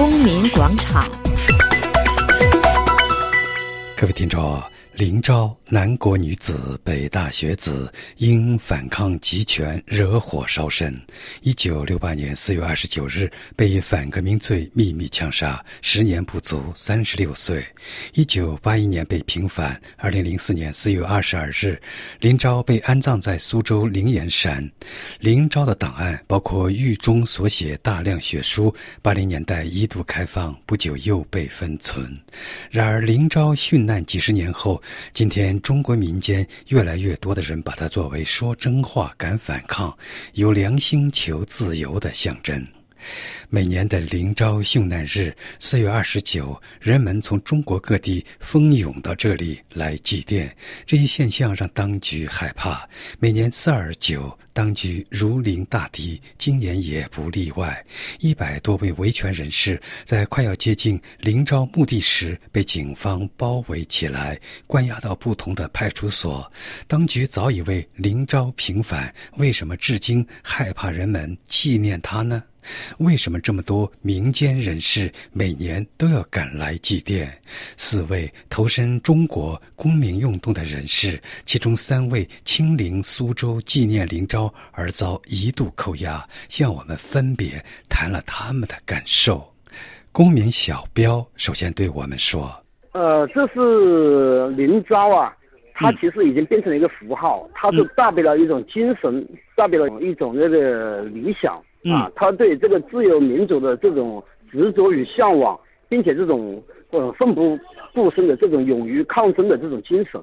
公民广场。各位听众。林昭，南国女子，北大学子，因反抗集权惹火烧身。一九六八年四月二十九日被反革命罪秘密枪杀，时年不足三十六岁。一九八一年被平反。二零零四年四月二十二日，林昭被安葬在苏州灵岩山。林昭的档案包括狱中所写大量血书，八零年代一度开放，不久又被封存。然而，林昭殉难几十年后。今天，中国民间越来越多的人把它作为说真话、敢反抗、有良心求自由的象征。每年的灵昭殉难日，四月二十九，人们从中国各地蜂拥到这里来祭奠。这一现象让当局害怕。每年四二九，当局如临大敌，今年也不例外。一百多位维权人士在快要接近灵昭墓地时，被警方包围起来，关押到不同的派出所。当局早已为灵昭平反，为什么至今害怕人们纪念他呢？为什么这么多民间人士每年都要赶来祭奠？四位投身中国公民运动的人士，其中三位亲临苏州纪念林昭，而遭一度扣押，向我们分别谈了他们的感受。公民小彪首先对我们说：“呃，这是林昭啊，他其实已经变成了一个符号，他是代表了一种精神，代表了一种那个理想。”啊，他对这个自由民主的这种执着与向往，并且这种呃奋不顾身的这种勇于抗争的这种精神，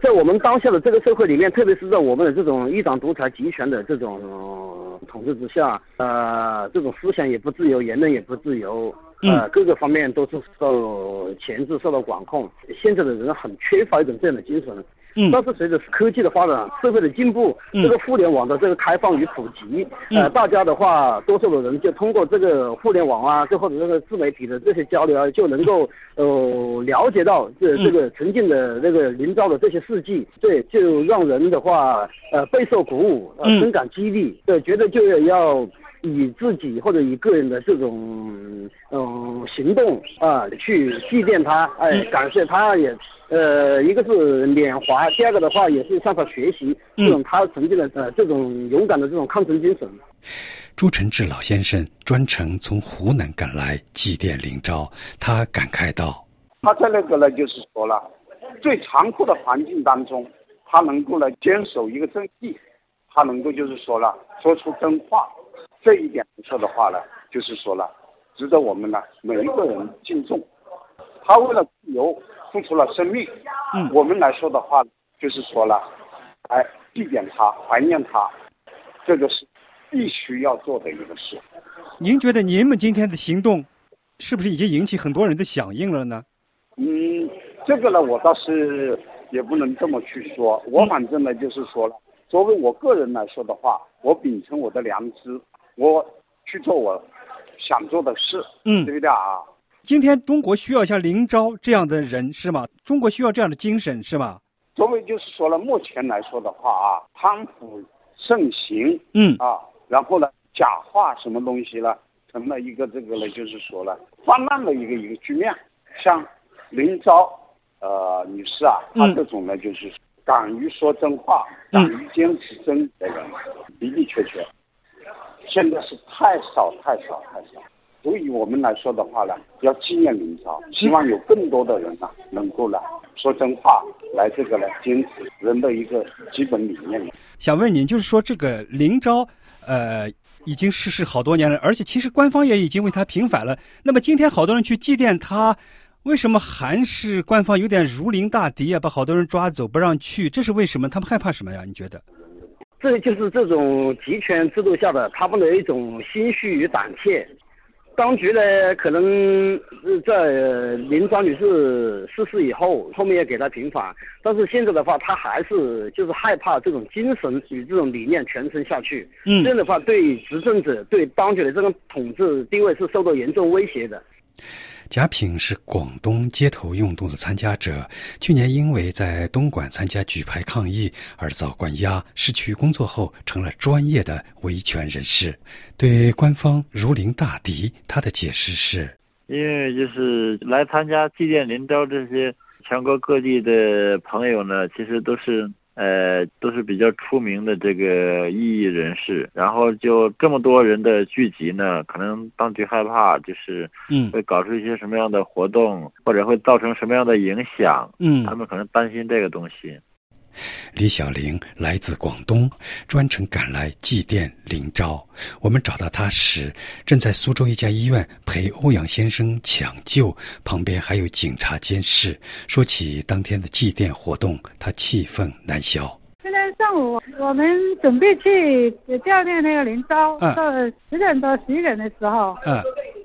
在我们当下的这个社会里面，特别是在我们的这种一党独裁集权的这种统治之下，呃，这种思想也不自由，言论也不自由，呃，各个方面都是受钳制、受到管控。现在的人很缺乏一种这样的精神。嗯，但是随着科技的发展，社会的进步，这个互联网的这个开放与普及，呃，大家的话，多数的人就通过这个互联网啊，最后的这个自媒体的这些交流啊，就能够呃了解到这这个沉浸的那个营造的这些事迹，对，就让人的话呃备受鼓舞，呃，深感激励，对，觉得就要以自己或者以个人的这种嗯行动啊去祭奠他，哎，感谢他也。呃，一个是缅怀，第二个的话也是向他学习这种他曾经的呃这种勇敢的这种抗争精神。朱承志老先生专程从湖南赶来祭奠林昭，他感慨道：“他在那个呢，就是说了，最残酷的环境当中，他能够呢坚守一个正义，他能够就是说了说出真话，这一点说的话呢，就是说了，值得我们呢每一个人敬重。他为了自由。”付出了生命，嗯，我们来说的话，就是说了，哎，祭奠他，怀念他，这个是必须要做的一个事。您觉得您们今天的行动，是不是已经引起很多人的响应了呢？嗯，这个呢，我倒是也不能这么去说。我反正呢，就是说了，作为我个人来说的话，我秉承我的良知，我去做我想做的事，嗯，对不对啊？今天中国需要像林昭这样的人是吗？中国需要这样的精神是吗？作为就是说了，目前来说的话啊，贪腐盛行，嗯啊，然后呢，假话什么东西呢，成了一个这个呢，就是说了泛滥的一个一个局面。像林昭呃女士啊，她这种呢，就是敢于说真话、敢于坚持真的人，的的确确，现在是太少太少太少。对于我们来说的话呢，要纪念林昭，希望有更多的人呢，能够呢说真话，来这个呢坚持人的一个基本理念。想问您，就是说这个林昭，呃，已经逝世好多年了，而且其实官方也已经为他平反了。那么今天好多人去祭奠他，为什么还是官方有点如临大敌啊？把好多人抓走不让去，这是为什么？他们害怕什么呀？你觉得？这就是这种集权制度下的他们的一种心虚与胆怯。当局呢，可能在林张女士逝世以后，后面也给她平反，但是现在的话，她还是就是害怕这种精神与这种理念传承下去。嗯，这样的话，对执政者、对当局的这种统治地位是受到严重威胁的。贾品是广东街头运动的参加者，去年因为在东莞参加举牌抗议而遭关押，失去工作后成了专业的维权人士。对官方如临大敌，他的解释是：因为就是来参加祭奠林昭这些全国各地的朋友呢，其实都是呃都是比较出名的这个异议人士，然后就这么多人的聚集呢，可能当局害怕就是嗯。会搞出一些什么样的活动，或者会造成什么样的影响，嗯，他们可能担心这个东西。李小玲来自广东，专程赶来祭奠林昭。我们找到他时，正在苏州一家医院陪欧阳先生抢救，旁边还有警察监视。说起当天的祭奠活动，他气愤难消。今天上午，我们准备去调练那个林昭，到十点多、十一点的时候。嗯。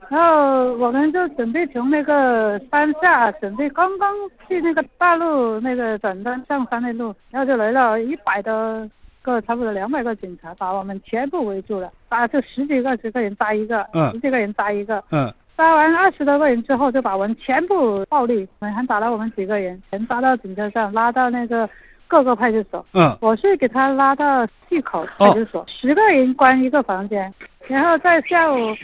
然后我们就准备从那个山下，准备刚刚去那个大路那个转弯上山的路，然后就来了一百多个，差不多两百个警察，把我们全部围住了，打就十几个、十个人扎一个，嗯，十几个人扎一个，嗯，扎完二十多个人之后，就把我们全部暴力，还打了我们几个人，全抓到警车上，拉到那个各个派出所，嗯，我是给他拉到溪口派出所，十个人关一个房间，然后在下午。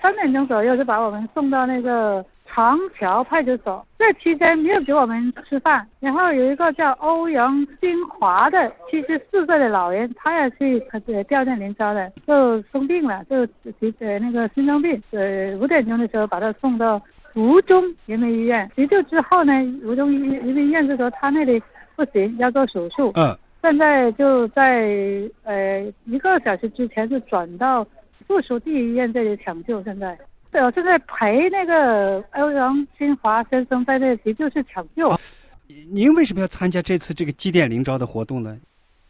三点钟左右就把我们送到那个长桥派出所，这期间没有给我们吃饭。然后有一个叫欧阳新华的七十四岁的老人，他也去呃吊念林昭的，就生病了，就急呃那个心脏病。呃五点钟的时候把他送到吴中人民医院急救之后呢，吴中人人民医院就说他那里不行，要做手术。嗯。现在就在呃一个小时之前就转到。附属第一医院这里抢救，现在对，我正在陪那个欧阳新华先生在那急救室抢救。您为什么要参加这次这个祭奠林昭的活动呢？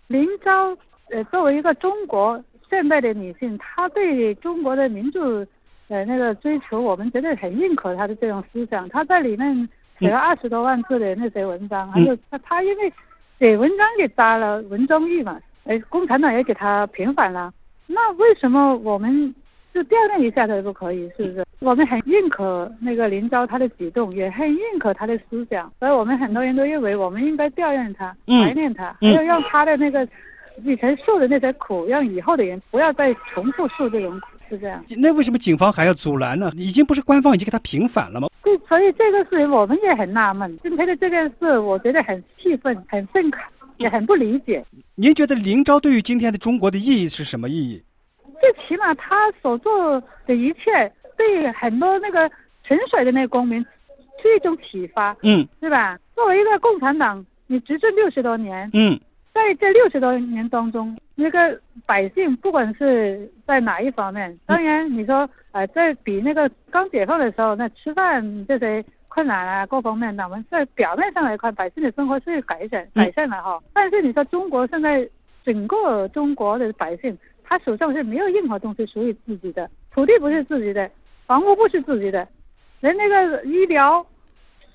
林昭，呃，作为一个中国现代的女性，她对中国的民主，呃，那个追求，我们觉得很认可她的这种思想。她在里面写了二十多万字的那些文章，还有他他因为写文章给扎了文忠义嘛，哎，共产党也给他平反了。那为什么我们就调念一下都不可以？是不是？我们很认可那个林昭他的举动，也很认可他的思想，所以我们很多人都认为我们应该调念他，怀念他，还要让他的那个以前受的那些苦，让以后的人不要再重复受这种苦，是这样。那为什么警方还要阻拦呢？已经不是官方已经给他平反了吗？对，所以这个事情我们也很纳闷。今天的这件事，我觉得很气愤，很愤慨。也很不理解。您觉得林昭对于今天的中国的意义是什么意义？最起码他所做的一切，对很多那个沉水的那个公民是一种启发，嗯，对吧？作为一个共产党，你执政六十多年，嗯，在这六十多年当中，那个百姓不管是在哪一方面，当然你说，呃，在比那个刚解放的时候，那吃饭这些。困难啊，各方面的，我们在表面上来看，百姓的生活是改善改善了哈。但是你说中国现在整个中国的百姓，他手上是没有任何东西属于自己的，土地不是自己的，房屋不是自己的，连那个医疗、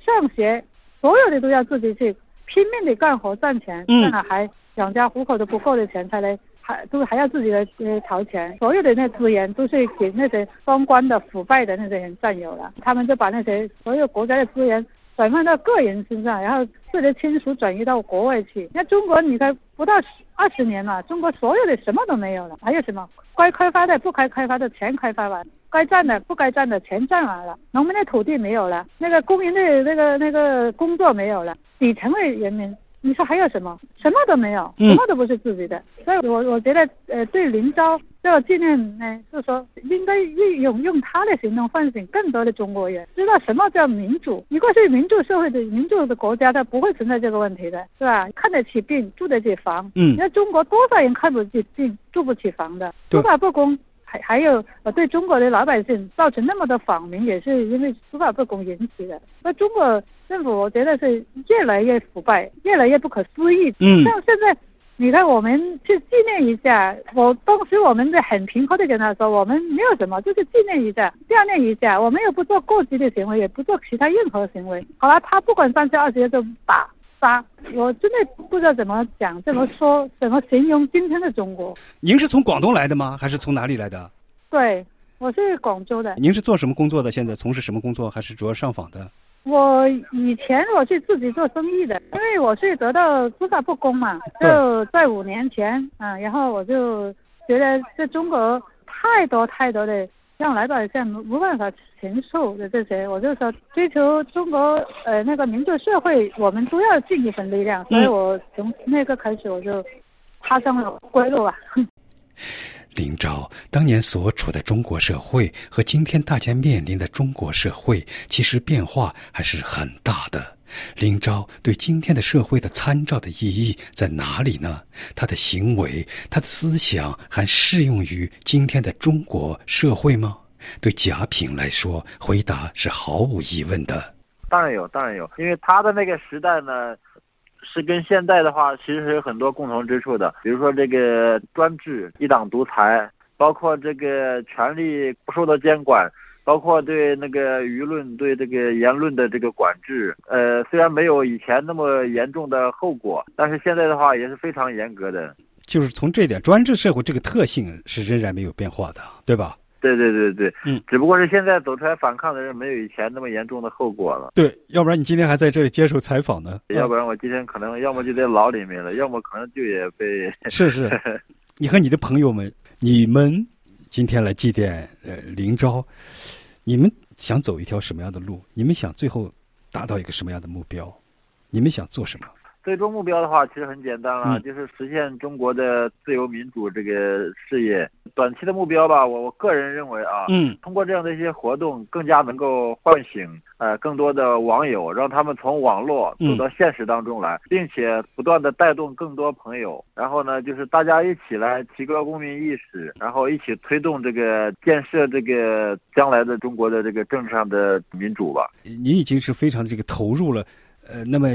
上学，所有的都要自己去拼命的干活赚钱，嗯，还养家糊口都不够的钱才来。还都还要自己的呃掏钱，所有的那资源都是给那些当官的腐败的那些人占有了，他们就把那些所有国家的资源转换到个人身上，然后自己的亲属转移到国外去。那中国你看不到二十年了，中国所有的什么都没有了，还有什么该开发的不该开发的全开发完，该占的不该占的全占完了，农民的土地没有了，那个工人的那个那个工作没有了，底层的人民。你说还有什么？什么都没有，什么都不是自己的。所以，我我觉得，呃，对林昭这个纪念呢，是说应该运用用他的行动唤醒更多的中国人，知道什么叫民主。一个是民主社会的民主的国家，它不会存在这个问题的，是吧？看得起病，住得起房。嗯。那中国多少人看不起病，住不起房的？司法不公，还还有呃，对中国的老百姓造成那么多访民，也是因为司法不公引起的。那中国。政府我觉得是越来越腐败，越来越不可思议。嗯，像现在，你看我们去纪念一下，我当时我们在很平和的跟他说，我们没有什么，就是纪念一下，悼念一下，我们又不做过激的行为，也不做其他任何行为。好了，他不管三七二十一就打杀，我真的不知道怎么讲，怎么说，怎么形容今天的中国。您是从广东来的吗？还是从哪里来的？对，我是广州的。您是做什么工作的？现在从事什么工作？还是主要上访的？我以前我是自己做生意的，因为我是得到司法不公嘛，就在五年前，嗯，然后我就觉得在中国太多太多的让老百姓没办法承受的这些，我就说追求中国呃那个民主社会，我们都要尽一份力量。所以我从那个开始，我就踏上了归路啊。林昭当年所处的中国社会和今天大家面临的中国社会，其实变化还是很大的。林昭对今天的社会的参照的意义在哪里呢？他的行为、他的思想还适用于今天的中国社会吗？对贾品来说，回答是毫无疑问的。当然有，当然有，因为他的那个时代呢。是跟现在的话，其实是有很多共同之处的。比如说这个专制、一党独裁，包括这个权力不受到监管，包括对那个舆论、对这个言论的这个管制。呃，虽然没有以前那么严重的后果，但是现在的话也是非常严格的。就是从这点，专制社会这个特性是仍然没有变化的，对吧？对对对对，嗯，只不过是现在走出来反抗的人没有以前那么严重的后果了。对，要不然你今天还在这里接受采访呢？要不然我今天可能要么就在牢里面了，要么可能就也被。是是，你和你的朋友们，你们今天来祭奠呃林昭，你们想走一条什么样的路？你们想最后达到一个什么样的目标？你们想做什么？最终目标的话，其实很简单了，就是实现中国的自由民主这个事业。短期的目标吧，我我个人认为啊，嗯，通过这样的一些活动，更加能够唤醒呃更多的网友，让他们从网络走到现实当中来，并且不断的带动更多朋友。然后呢，就是大家一起来提高公民意识，然后一起推动这个建设这个将来的中国的这个政治上的民主吧。您已经是非常的这个投入了。呃，那么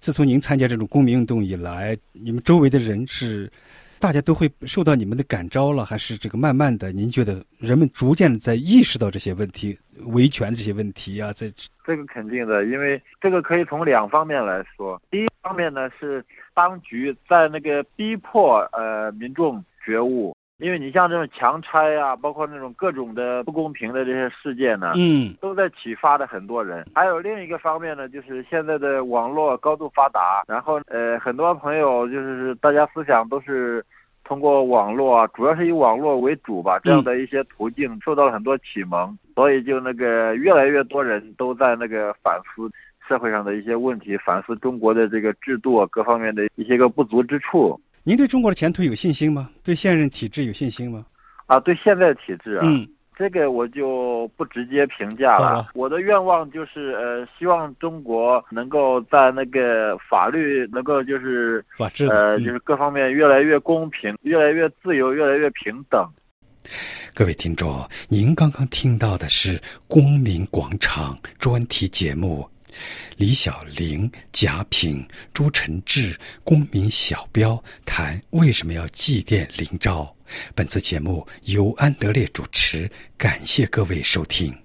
自从您参加这种公民运动以来，你们周围的人是大家都会受到你们的感召了，还是这个慢慢的？您觉得人们逐渐在意识到这些问题、维权这些问题啊？在这个肯定的，因为这个可以从两方面来说。第一方面呢，是当局在那个逼迫呃民众觉悟。因为你像这种强拆啊，包括那种各种的不公平的这些事件呢，嗯，都在启发着很多人。还有另一个方面呢，就是现在的网络高度发达，然后呃，很多朋友就是大家思想都是通过网络啊，主要是以网络为主吧，这样的一些途径受到了很多启蒙，所以就那个越来越多人都在那个反思社会上的一些问题，反思中国的这个制度各方面的一些个不足之处。您对中国的前途有信心吗？对现任体制有信心吗？啊，对现在的体制啊，嗯，这个我就不直接评价了。我的愿望就是，呃，希望中国能够在那个法律能够就是法治，呃，就是各方面越来越公平，越来越自由，越来越平等。各位听众，您刚刚听到的是《公民广场》专题节目。李小玲、贾品、朱晨志、公民小彪谈为什么要祭奠林昭。本次节目由安德烈主持，感谢各位收听。